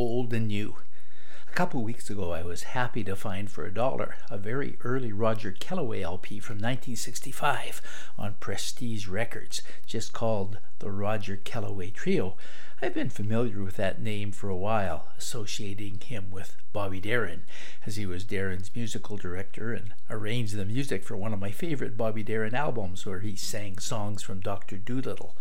old and new. A couple weeks ago, I was happy to find for a dollar a very early Roger Kellaway LP from 1965 on Prestige Records, just called the Roger Kellaway Trio. I've been familiar with that name for a while, associating him with Bobby Darin, as he was Darin's musical director and arranged the music for one of my favorite Bobby Darin albums, where he sang songs from Dr. Dolittle.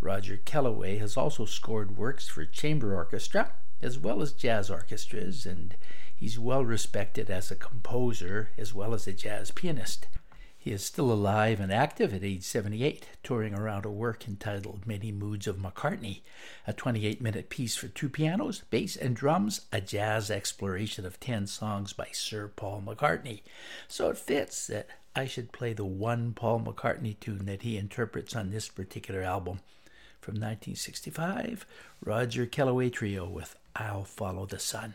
Roger Kellaway has also scored works for chamber orchestra, as well as jazz orchestras, and he's well respected as a composer as well as a jazz pianist. He is still alive and active at age 78, touring around a work entitled Many Moods of McCartney, a 28 minute piece for two pianos, bass, and drums, a jazz exploration of 10 songs by Sir Paul McCartney. So it fits that I should play the one Paul McCartney tune that he interprets on this particular album. From 1965, Roger Kellaway Trio with I'll follow the sun.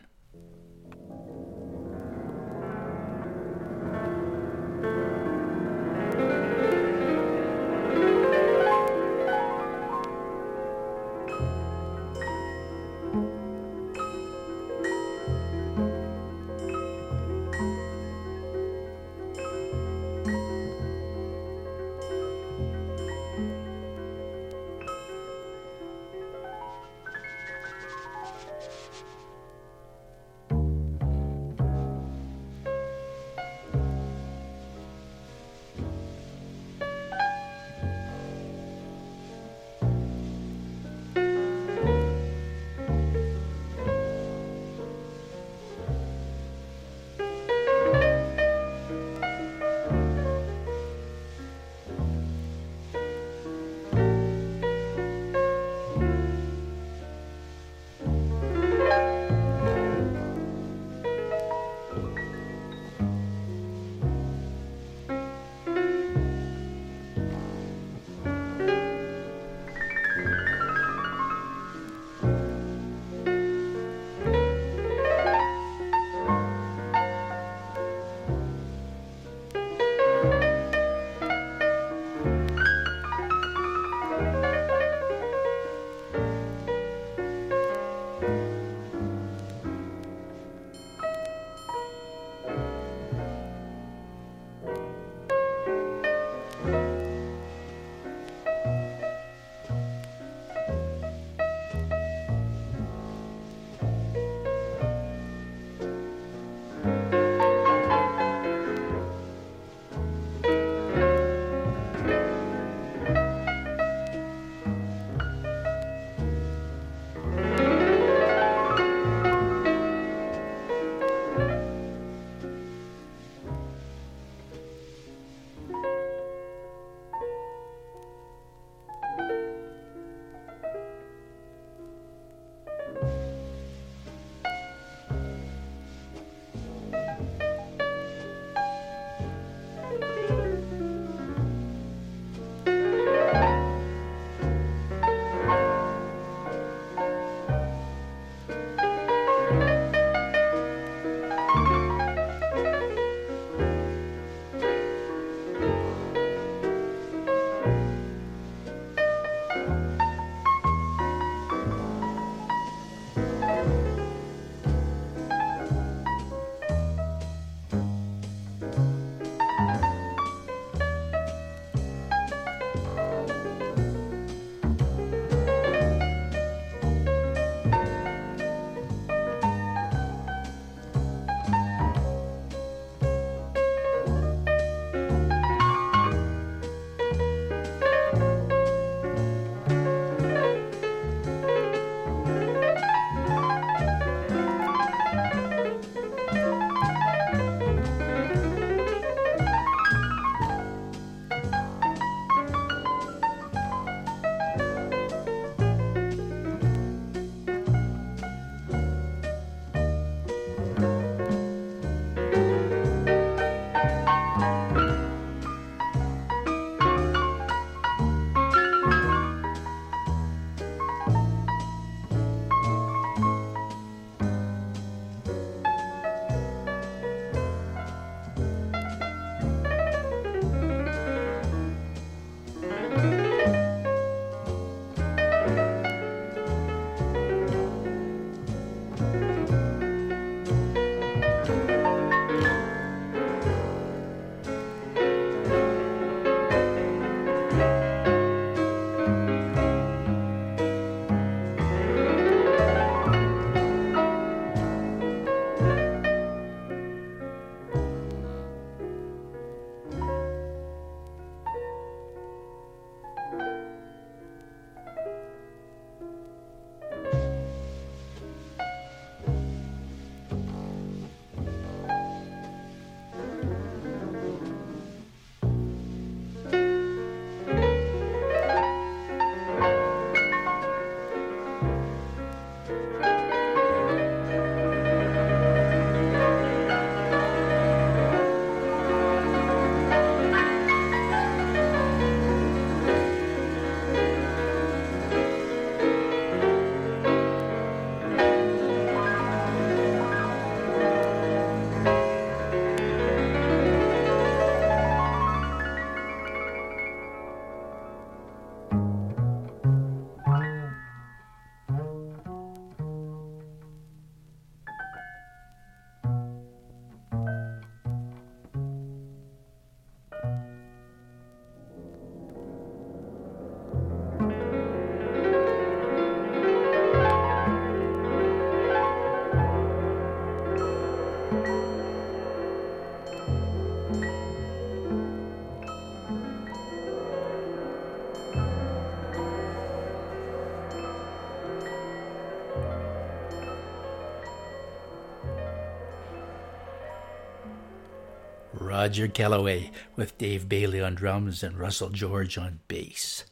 Roger Kellaway with Dave Bailey on drums and Russell George on bass.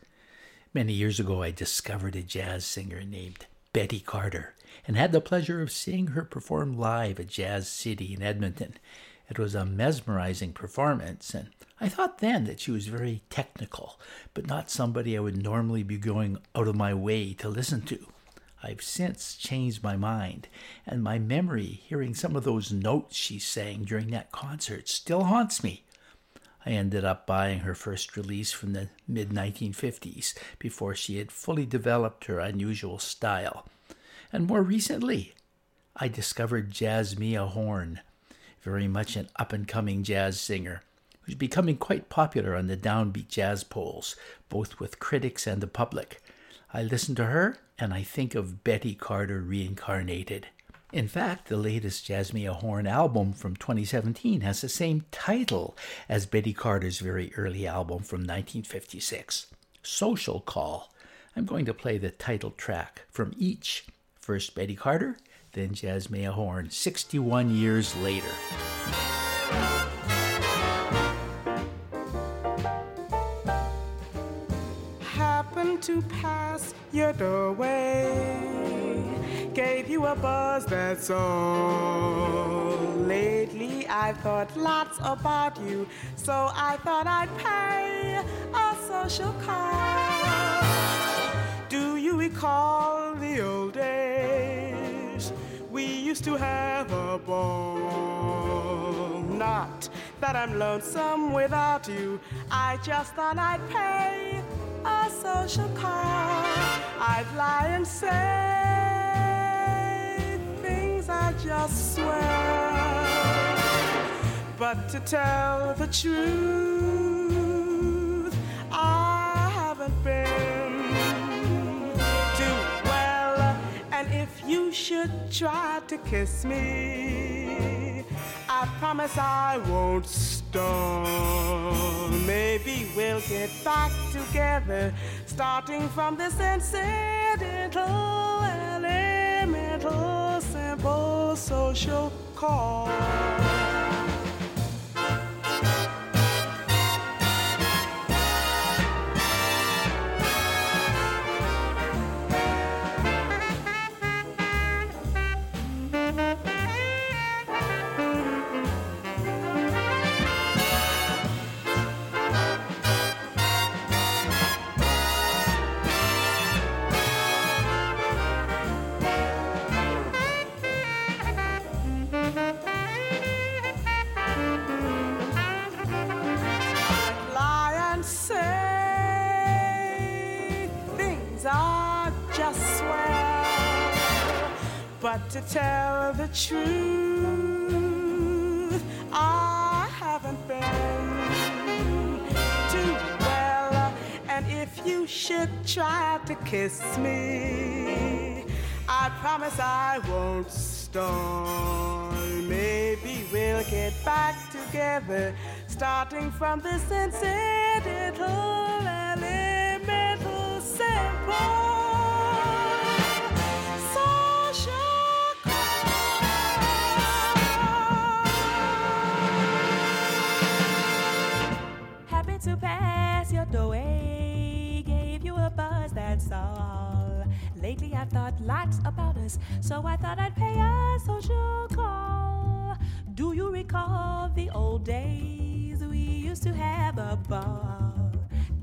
Many years ago, I discovered a jazz singer named Betty Carter and had the pleasure of seeing her perform live at Jazz City in Edmonton. It was a mesmerizing performance, and I thought then that she was very technical, but not somebody I would normally be going out of my way to listen to. I've since changed my mind, and my memory hearing some of those notes she sang during that concert still haunts me. I ended up buying her first release from the mid 1950s before she had fully developed her unusual style. And more recently, I discovered Jazzmeia Horn, very much an up and coming jazz singer who's becoming quite popular on the downbeat jazz polls, both with critics and the public. I listen to her and I think of Betty Carter reincarnated. In fact, the latest Jazzmeia Horn album from 2017 has the same title as Betty Carter's very early album from 1956, Social Call. I'm going to play the title track from each. First Betty Carter, then Jazzmeia Horn, 61 years later. To pass your doorway. Gave you a buzz, that's all. Lately, I've thought lots about you, so I thought I'd pay a social call. Do you recall the old days? We used to have a ball. Not that I'm lonesome without you, I just thought I'd pay a social call, I'd lie and say things I just swear. But to tell the truth, I haven't been too well. And if you should try to kiss me, I promise I won't stall. Maybe we'll get back together, starting from this incidental, elemental, simple social call. To tell the truth, I haven't been too well. And if you should try to kiss me, I promise I won't stall. Maybe we'll get back together, starting from this incidental, elemental, simple. To pass your doorway. Gave you a buzz, that's all. Lately I've thought lots about us, so I thought I'd pay a social call. Do you recall the old days we used to have a ball?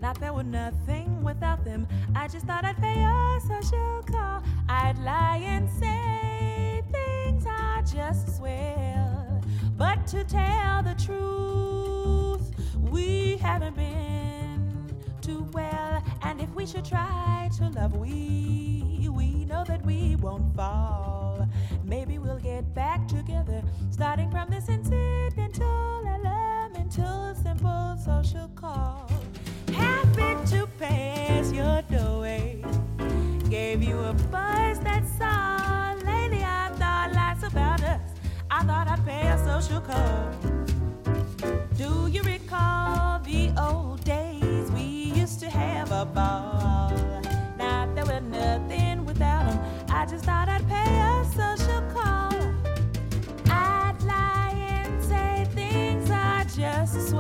Not there were nothing without them. I just thought I'd pay a social call. I'd lie and say things I just swear. But to tell the truth, we haven't been too well. And if we should try to love, we we know that we won't fall. Maybe we'll get back together, starting from this incidental, elemental, simple social call. Happy to pass your doorway. Gave you a buzz that's all. Lately I thought lots about us. I thought I'd pay a social call. Do you Call the old days we used to have a ball. Not that we're nothing. I just thought I'd pay a social call. I'd lie and say things are just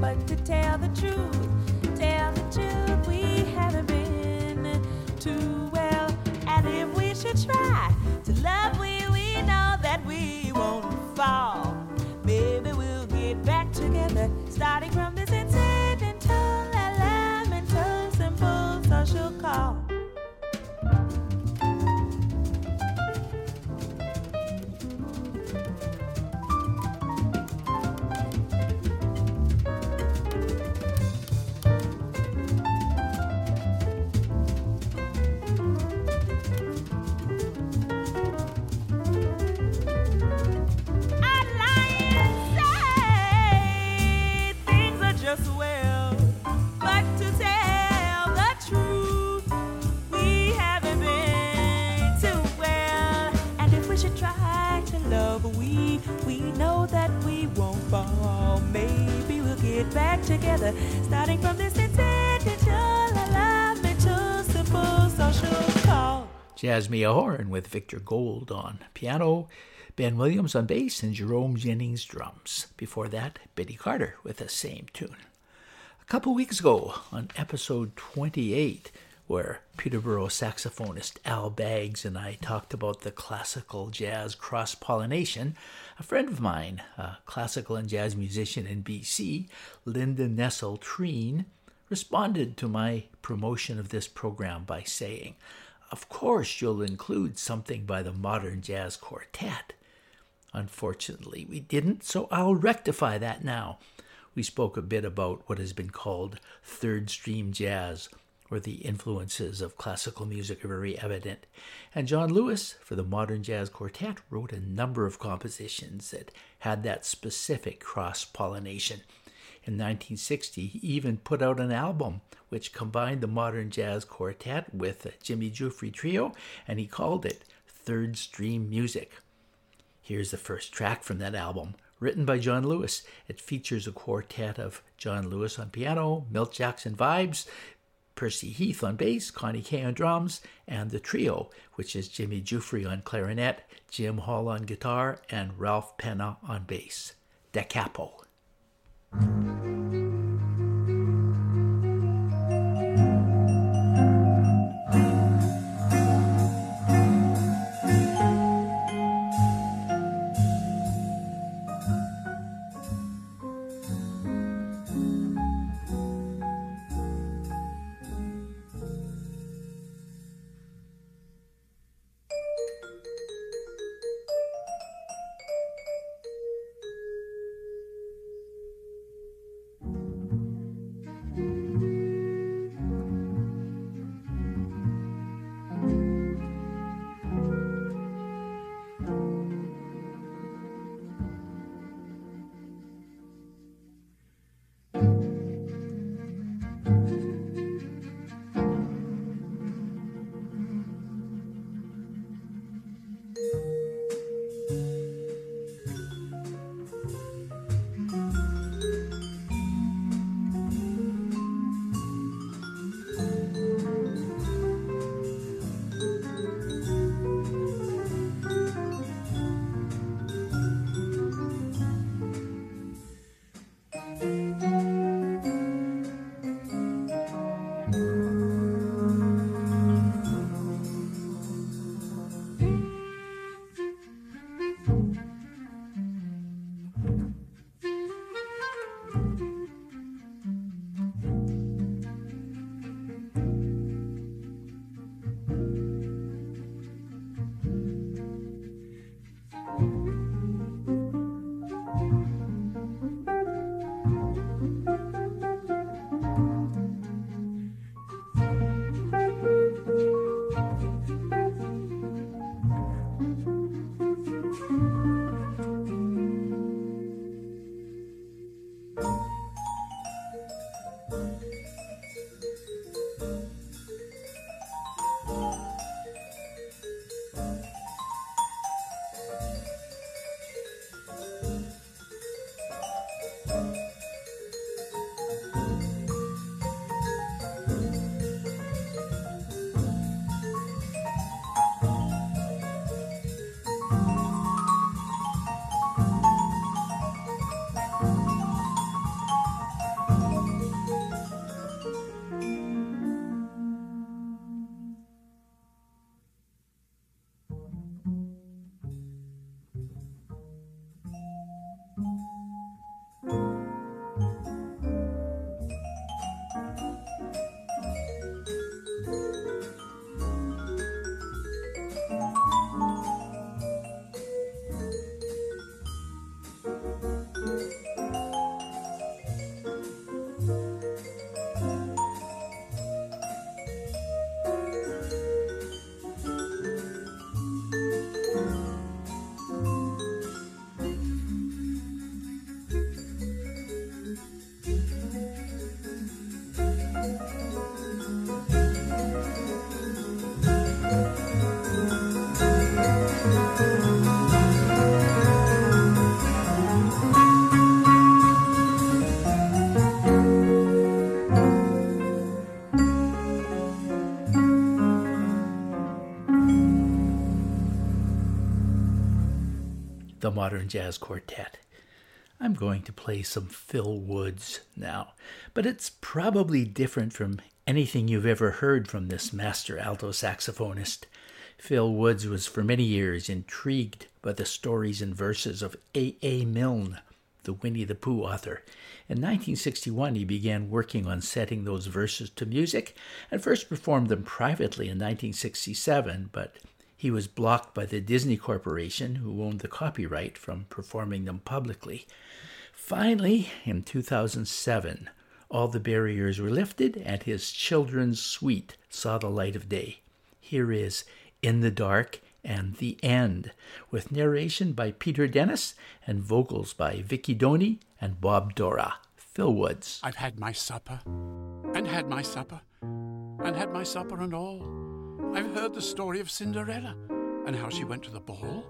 but to tell the truth, tell the truth, we haven't been too well. And if we should try to love, we we know that we won't fall starting from this incidental, elemental, simple social call. Together, starting from this incidental, elemental, simple social call. Horn with Victor Gould on piano, Ben Williams on bass, and Jerome Jennings drums. Before that, Betty Carter with the same tune. A couple weeks ago, on episode 28, where Peterborough saxophonist Al Baggs and I talked about the classical jazz cross pollination, a friend of mine, a classical and jazz musician in BC, Linda Nessel Treen, responded to my promotion of this program by saying, Of course, you'll include something by the Modern Jazz Quartet. Unfortunately, we didn't, so I'll rectify that now. We spoke a bit about what has been called third stream jazz, where the influences of classical music are very evident. And John Lewis, for the Modern Jazz Quartet, wrote a number of compositions that had that specific cross pollination. In 1960, he even put out an album which combined the Modern Jazz Quartet with the Jimmy Giuffre Trio, and he called it Third Stream Music. Here's the first track from that album, written by John Lewis. It features a quartet of John Lewis on piano, Milt Jackson vibes, Percy Heath on bass, Connie Kay on drums, and the trio, which is Jimmy Giuffre on clarinet, Jim Hall on guitar, and Ralph Pena on bass. Da capo. The Modern Jazz Quartet. I'm going to play some Phil Woods now, but it's probably different from anything you've ever heard from this master alto saxophonist. Phil Woods was for many years intrigued by the stories and verses of A. A. Milne, the Winnie the Pooh author. In 1961, he began working on setting those verses to music and first performed them privately in 1967, but he was blocked by the Disney Corporation, who owned the copyright, from performing them publicly. Finally, in 2007, all the barriers were lifted and his children's suite saw the light of day. Here is In the Dark and The End, with narration by Peter Dennis and vocals by Vicky Doney and Bob Dorough. Phil Woods. I've had my supper, and had my supper, and had my supper and all. I've heard the story of Cinderella, and how she went to the ball.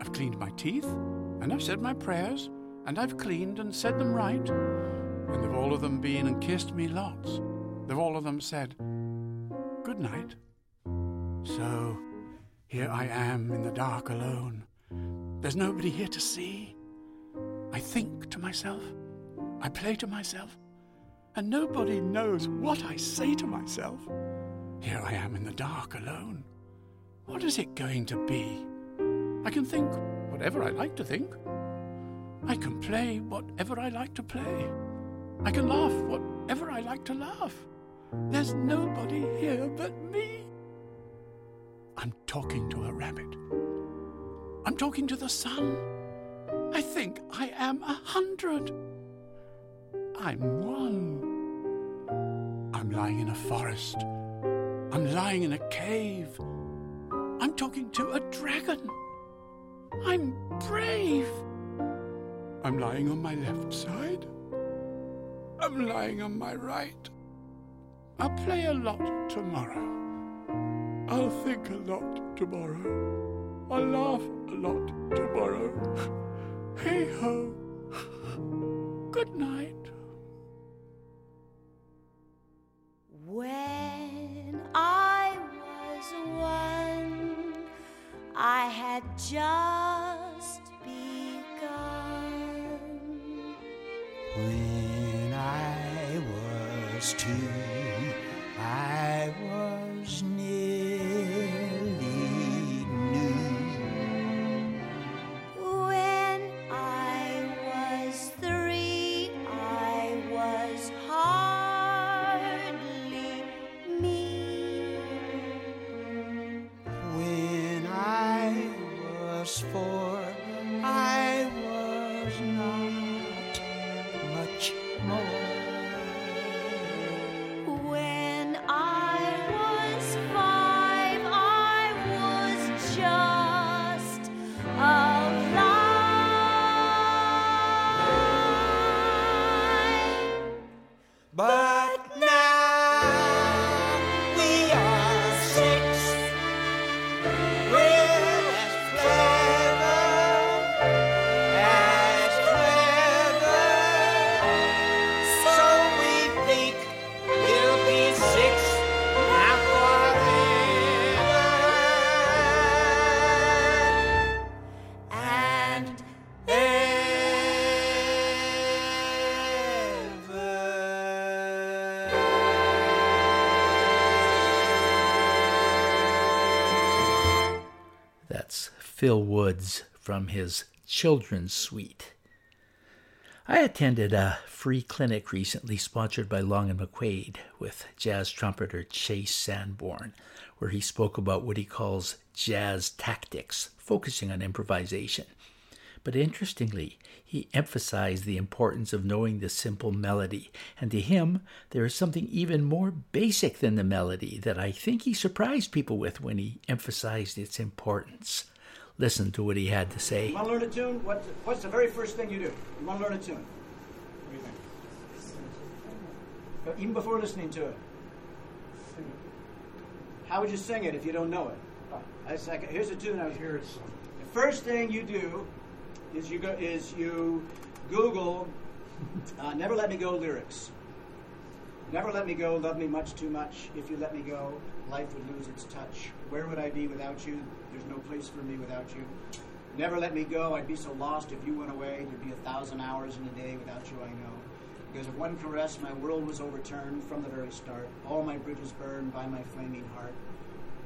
I've cleaned my teeth, and I've said my prayers, and I've cleaned and said them right. And they've all of them been and kissed me lots. They've all of them said, Good night. So, here I am in the dark alone. There's nobody here to see. I think to myself. I play to myself. And nobody knows what I say to myself. Here I am in the dark alone. What is it going to be? I can think whatever I like to think. I can play whatever I like to play. I can laugh whatever I like to laugh. There's nobody here but me. I'm talking to a rabbit. I'm talking to the sun. I think I am a hundred. I'm one. I'm lying in a forest. I'm lying in a cave. I'm talking to a dragon. I'm brave. I'm lying on my left side. I'm lying on my right. I'll play a lot tomorrow. I'll think a lot tomorrow. I'll laugh a lot tomorrow. Hey ho. Good night. When I was one, I had just Phil Woods from his children's suite. I attended a free clinic recently sponsored by Long and McQuade with jazz trumpeter Chase Sanborn, where he spoke about what he calls jazz tactics, focusing on improvisation. But interestingly, he emphasized the importance of knowing the simple melody, and to him, there is something even more basic than the melody that I think he surprised people with when he emphasized its importance. Listen to what he had to say. You want to learn a tune? What, what's the very first thing you do? You want to learn a tune? What do you think? But even before listening to it. How would you sing it if you don't know it? That's like, here's a tune I was hearing. The first thing you do is you go is you Google uh, "Never Let Me Go" lyrics. Never let me go, love me much too much. If you let me go, life would lose its touch. Where would I be without you? There's no place for me without you. Never let me go. I'd be so lost if you went away. There'd be a thousand hours in a day without you, I know. Because of one caress, my world was overturned from the very start. All my bridges burned by my flaming heart.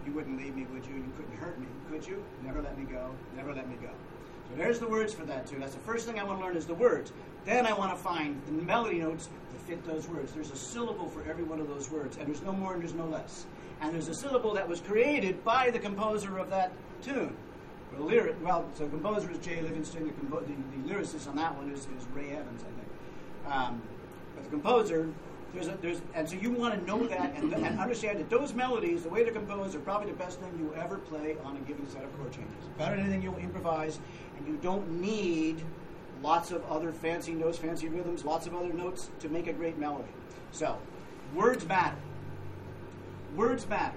You wouldn't leave me, would you? You couldn't hurt me, could you? Never let me go. Never let me go. So there's the words for that too. That's the first thing I want to learn is the words. Then I want to find the melody notes that fit those words. There's a syllable for every one of those words, and there's no more and there's no less. And there's a syllable that was created by the composer of that tune. The lyric, well, so the composer is Jay Livingston. The, compo- the, the lyricist on that one is, is Ray Evans, I think. Um, but the composer, there's a, there's, and so you want to know that and, and understand that those melodies, the way they're composed, are probably the best thing you ever play on a given set of chord changes. Better than anything you'll improvise, and you don't need lots of other fancy notes, fancy rhythms, lots of other notes to make a great melody. So, words matter. Words matter.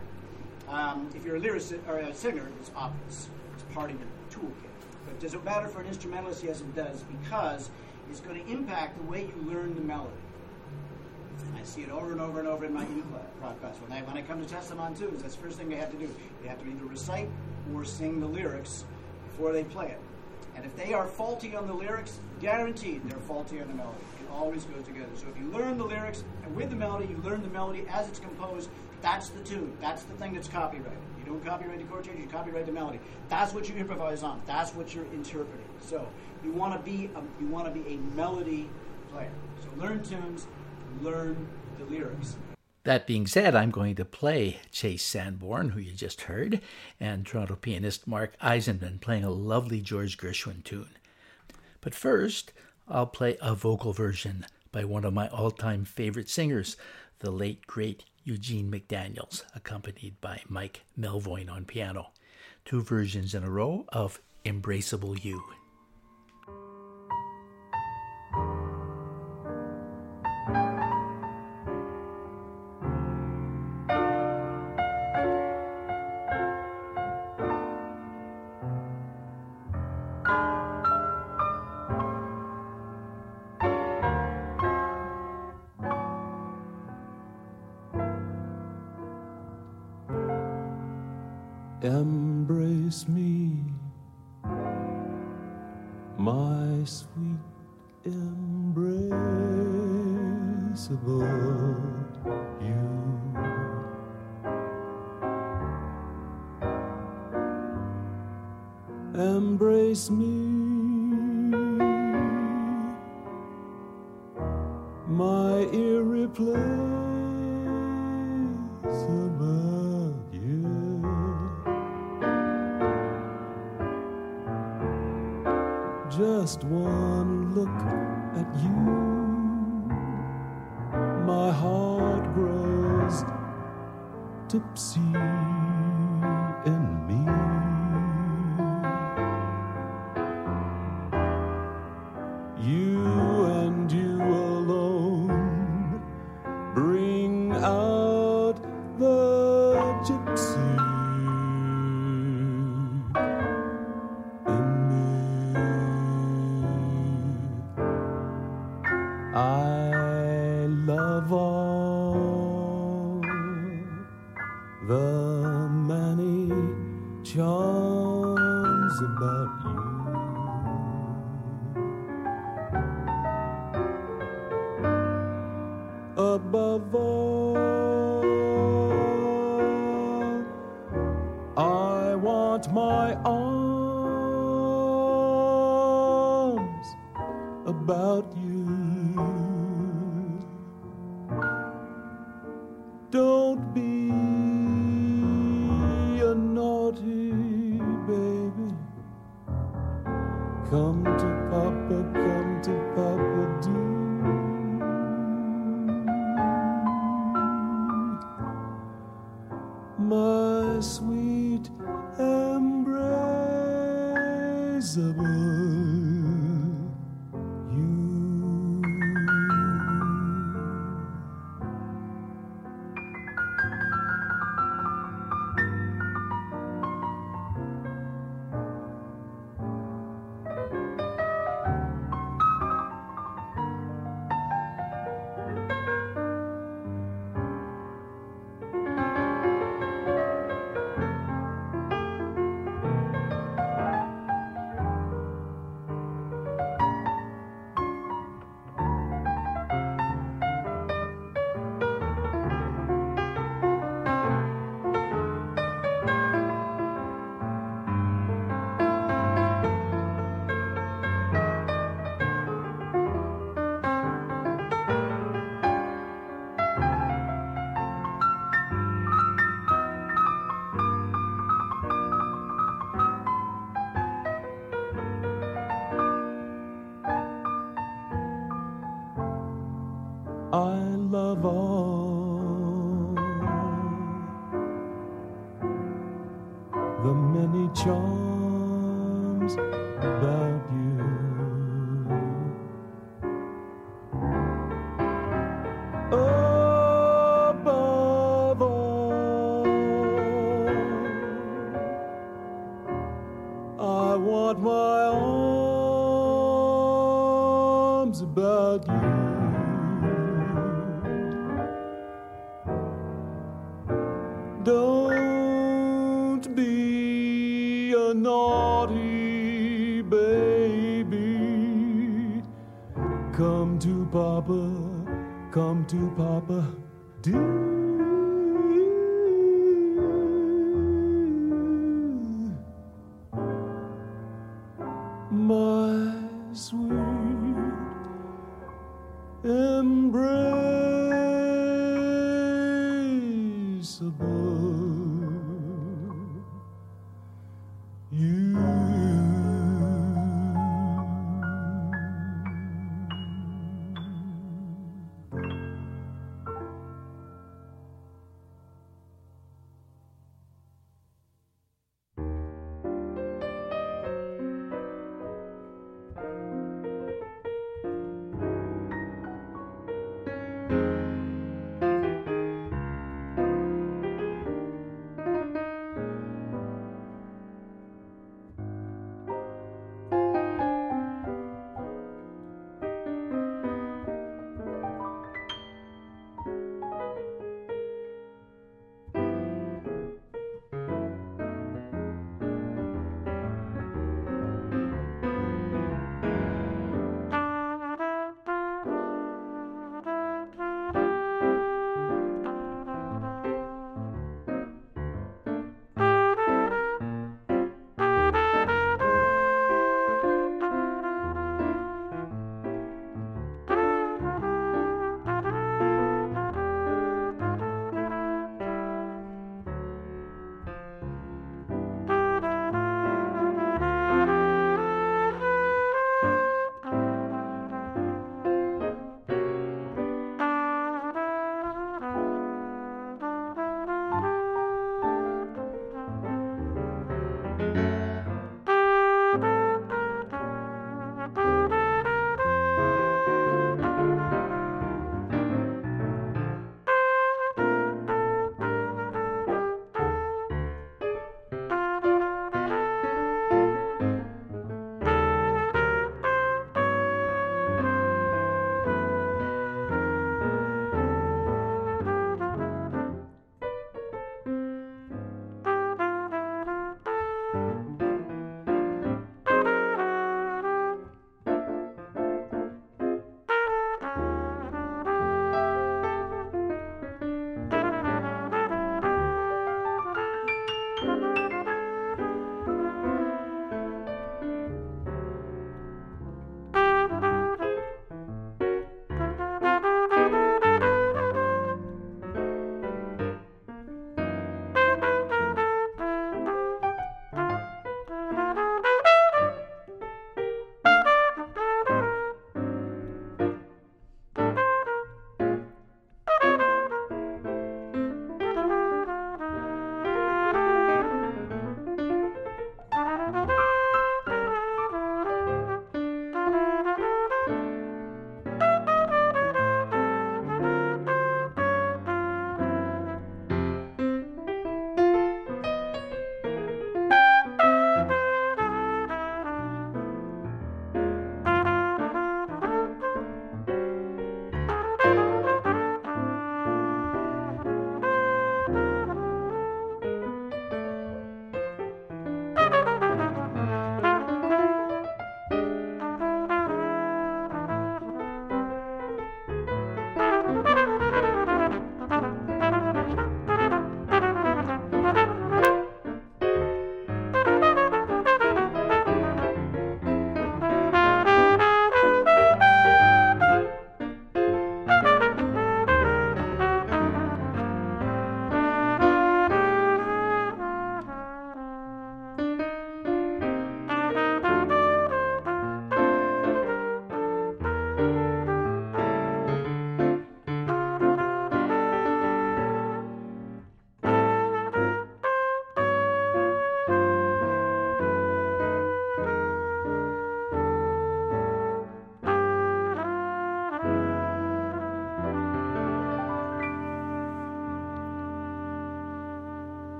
Um, if you're a lyricist or a singer, it's obvious. It's part of your toolkit. But does it matter for an instrumentalist? Yes, it does, because it's going to impact the way you learn the melody. I see it over and over and over in my U class. When I, when I come to test them on tunes, that's the first thing they have to do. They have to either recite or sing the lyrics before they play it. And if they are faulty on the lyrics, guaranteed they're faulty on the melody. It always goes together. So if you learn the lyrics and with the melody, you learn the melody as it's composed, that's the tune. That's the thing that's copyrighted. You don't copyright the chord change, you copyright the melody. That's what you improvise on. That's what you're interpreting. So you want to be a, you want to be a melody player. So learn tunes, learn the lyrics. That being said, I'm going to play Chase Sanborn, who you just heard, and Toronto pianist Mark Eisenman playing a lovely George Gershwin tune. But first, I'll play a vocal version by one of my all time favorite singers, the late great Eugene McDaniels, accompanied by Mike Melvoin on piano. Two versions in a row of Embraceable You.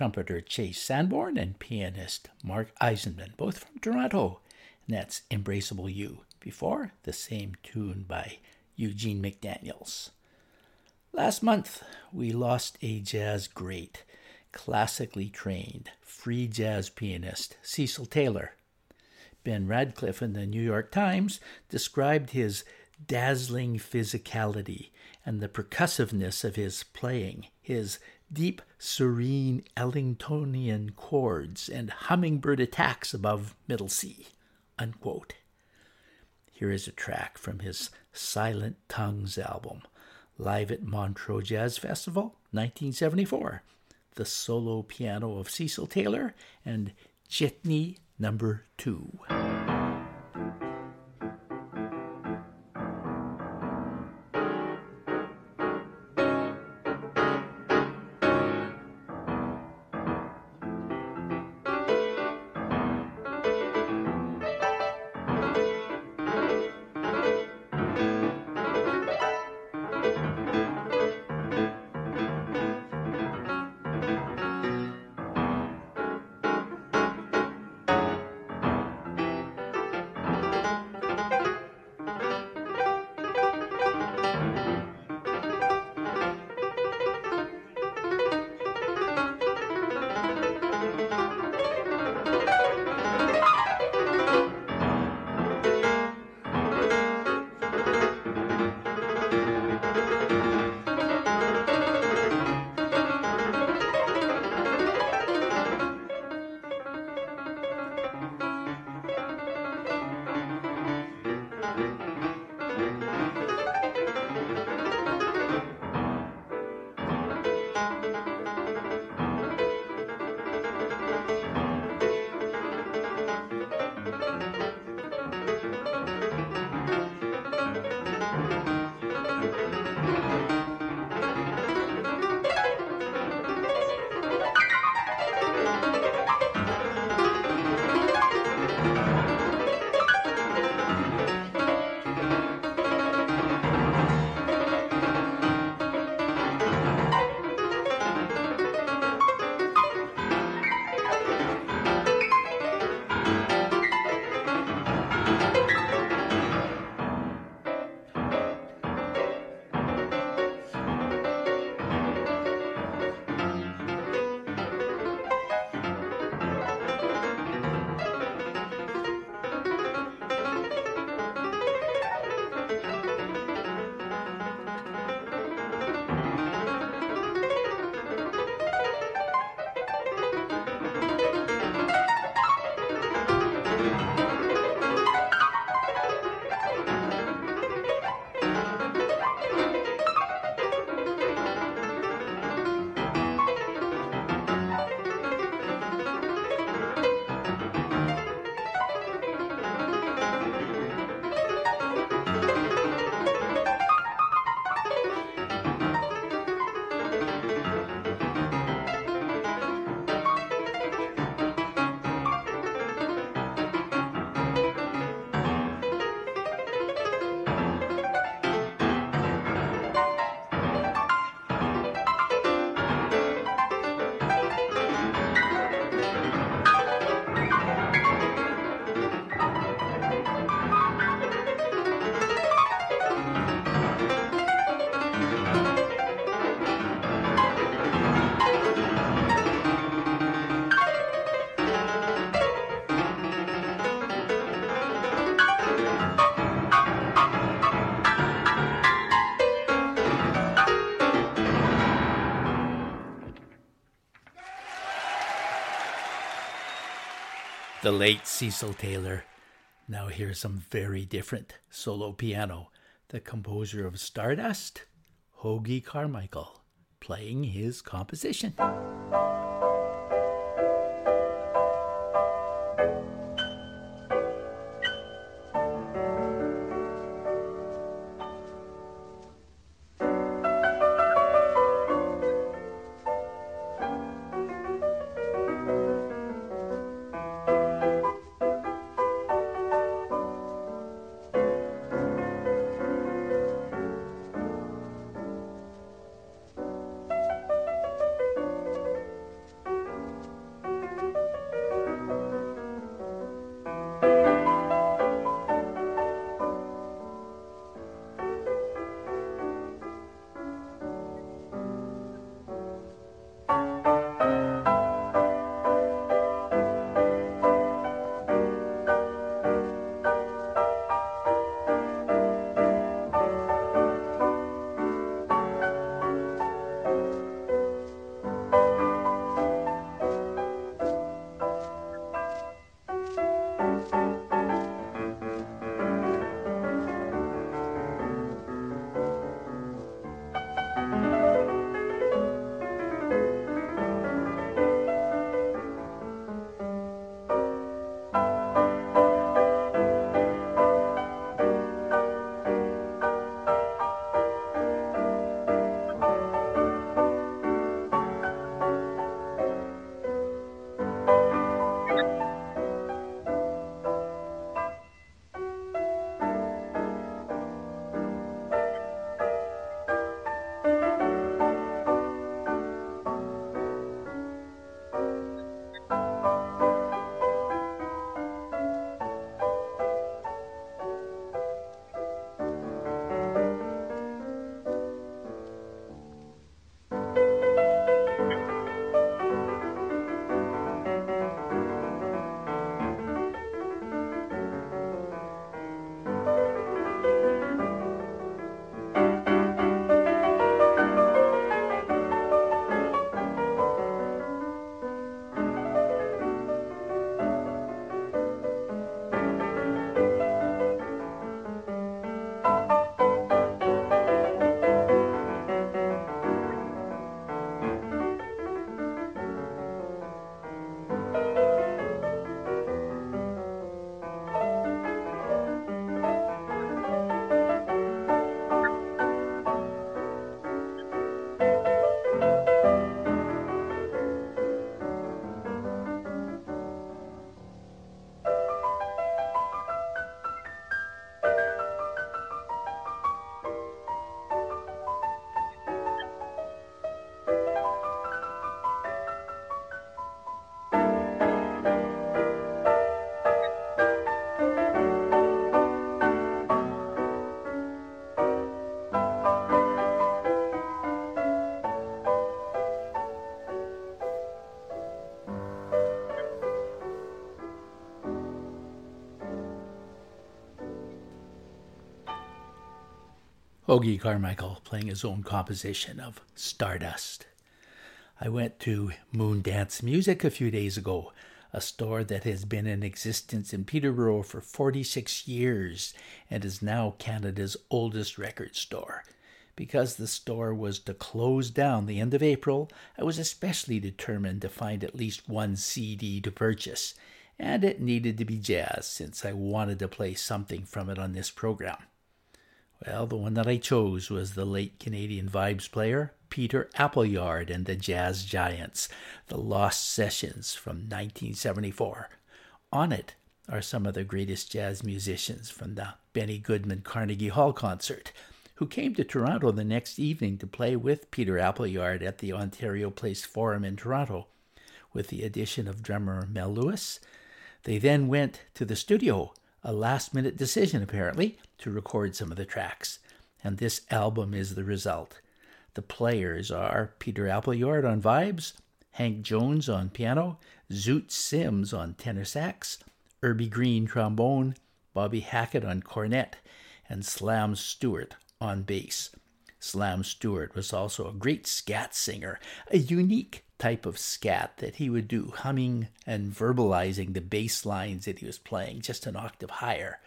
Trumpeter Chase Sanborn and pianist Mark Eisenman, both from Toronto. And that's Embraceable You. Before, the same tune by Eugene McDaniels. Last month, we lost a jazz great, classically trained, free jazz pianist, Cecil Taylor. Ben Ratliff in the New York Times described his dazzling physicality and the percussiveness of his playing, his deep, serene Ellingtonian chords and hummingbird attacks above middle C. Unquote. Here is a track from his Silent Tongues album, live at Montreux Jazz Festival, 1974. The solo piano of Cecil Taylor and Jitney number two. Cecil Taylor. Now here's some very different solo piano. The composer of Stardust, Hoagy Carmichael, playing his composition. Hoagy Carmichael playing his own composition of Stardust. I went to Moon Dance Music a few days ago, a store that has been in existence in Peterborough for 46 years and is now Canada's oldest record store. Because the store was to close down the end of April, I was especially determined to find at least one CD to purchase, and it needed to be jazz since I wanted to play something from it on this program. Well, the one that I chose was the late Canadian vibes player, Peter Appleyard and the Jazz Giants, the Lost Sessions from 1974. On it are some of the greatest jazz musicians from the Benny Goodman Carnegie Hall concert, who came to Toronto the next evening to play with Peter Appleyard at the Ontario Place Forum in Toronto, with the addition of drummer Mel Lewis. They then went to the studio a last minute decision, apparently, to record some of the tracks. And this album is the result. The players are Peter Appleyard on vibes, Hank Jones on piano, Zoot Sims on tenor sax, Urbie Green trombone, Bobby Hackett on cornet, and Slam Stewart on bass. Slam Stewart was also a great scat singer, a unique type of scat that he would do, humming and verbalizing the bass lines that he was playing just an octave higher.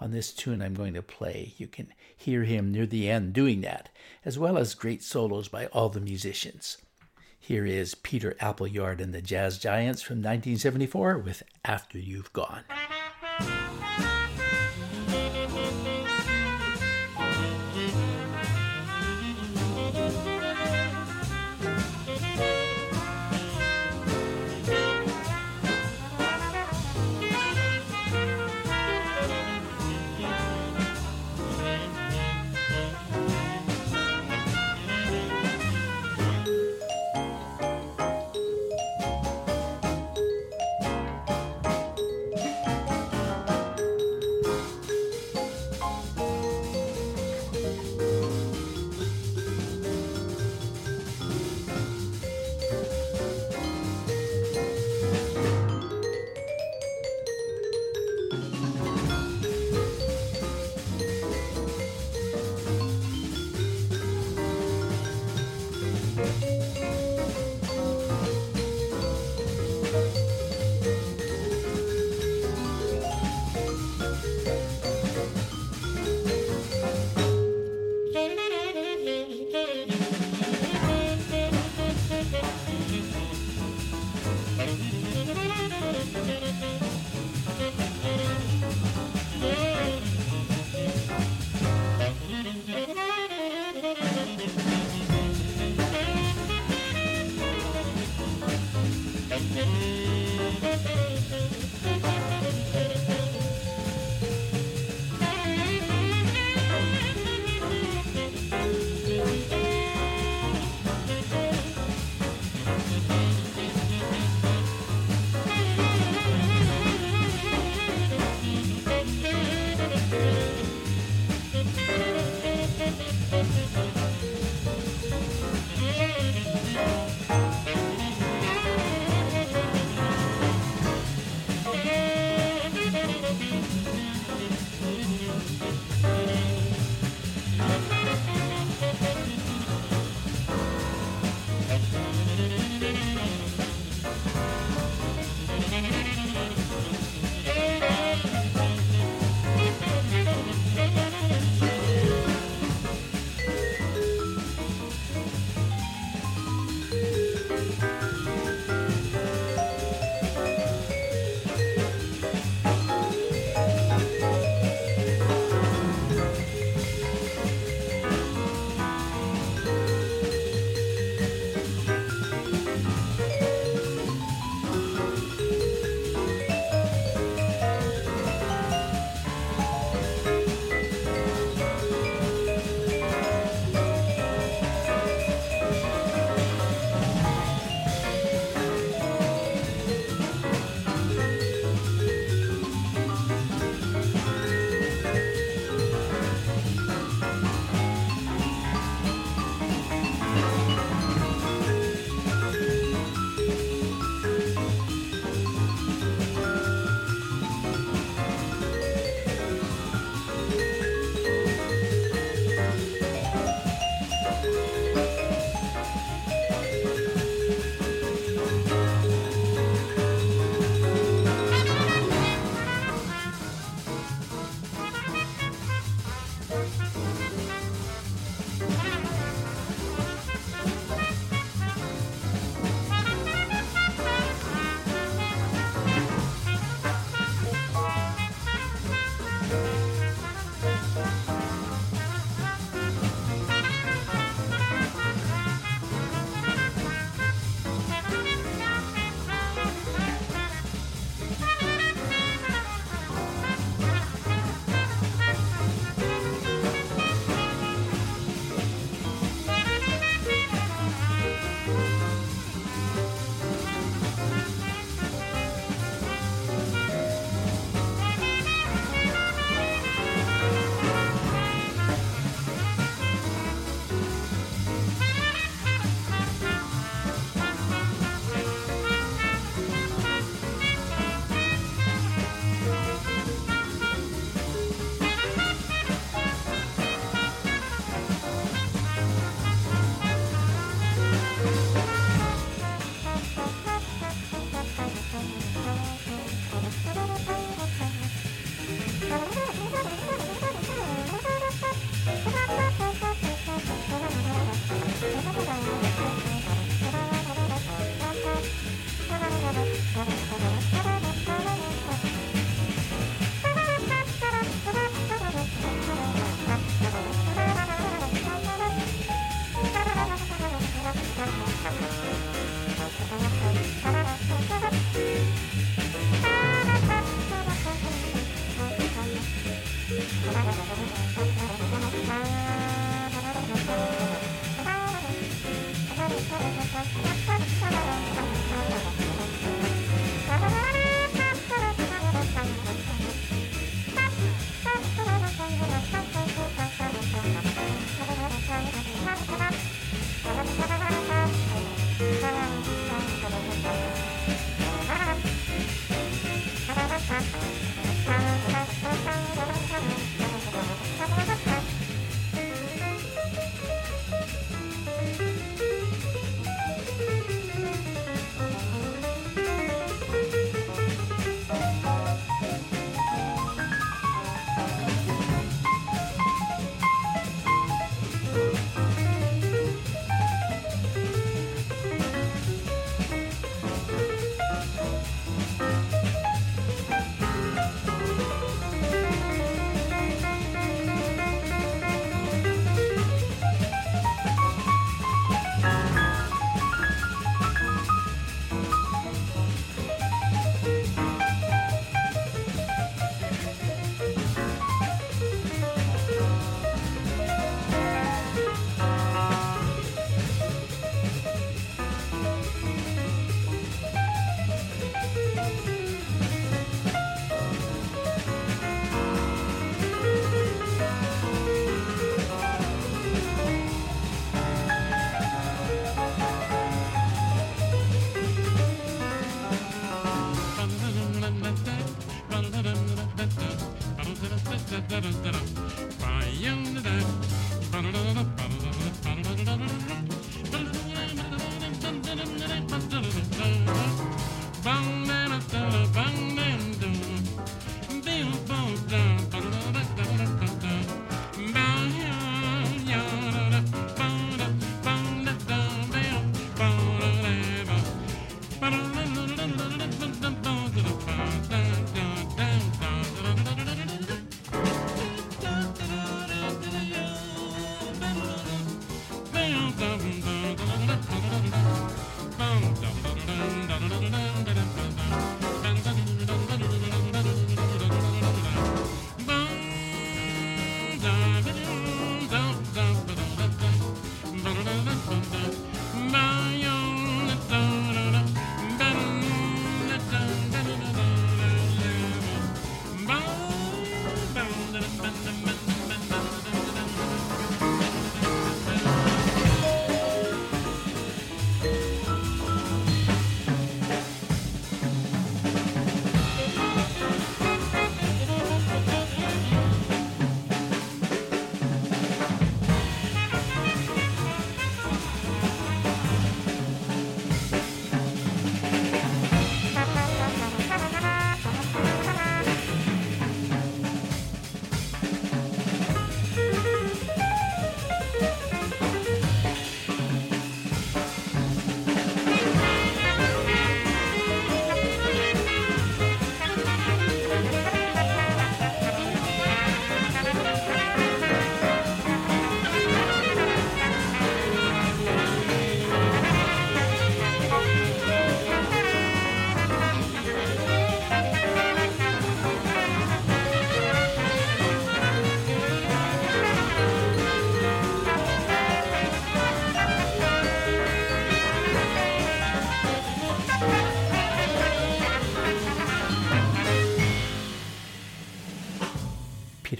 On this tune I'm going to play, you can hear him near the end doing that, as well as great solos by all the musicians. Here is Peter Appleyard and the Jazz Giants from 1974 with After You've Gone.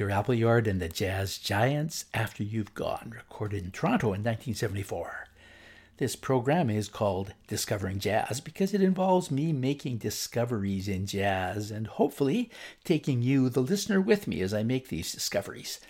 Peter Appleyard and the Jazz Giants After You've Gone, recorded in Toronto in 1974. This program is called Discovering Jazz because it involves me making discoveries in jazz and hopefully taking you, the listener, with me as I make these discoveries.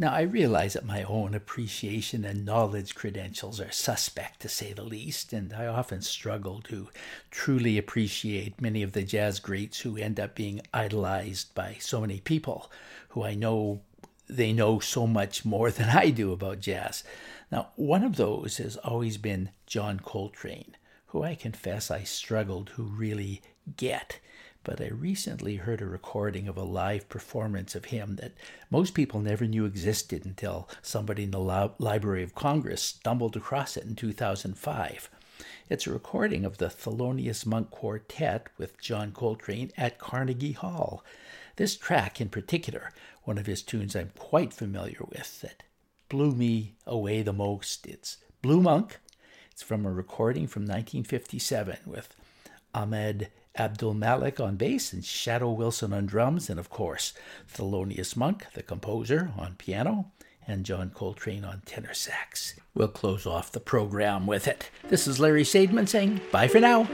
Now, I realize that my own appreciation and knowledge credentials are suspect, to say the least, and I often struggle to truly appreciate many of the jazz greats who end up being idolized by so many people who I know they know so much more than I do about jazz. Now, one of those has always been John Coltrane, who I confess I struggled to really get. But I recently heard a recording of a live performance of him that most people never knew existed until somebody in the Library of Congress stumbled across it in 2005. It's a recording of the Thelonious Monk Quartet with John Coltrane at Carnegie Hall. This track in particular, one of his tunes I'm quite familiar with, that blew me away the most. It's Blue Monk. It's from a recording from 1957 with Ahmed Abdul Malik on bass and Shadow Wilson on drums, and of course, Thelonious Monk, the composer, on piano, and John Coltrane on tenor sax. We'll close off the program with it. This is Larry Sadman saying bye for now.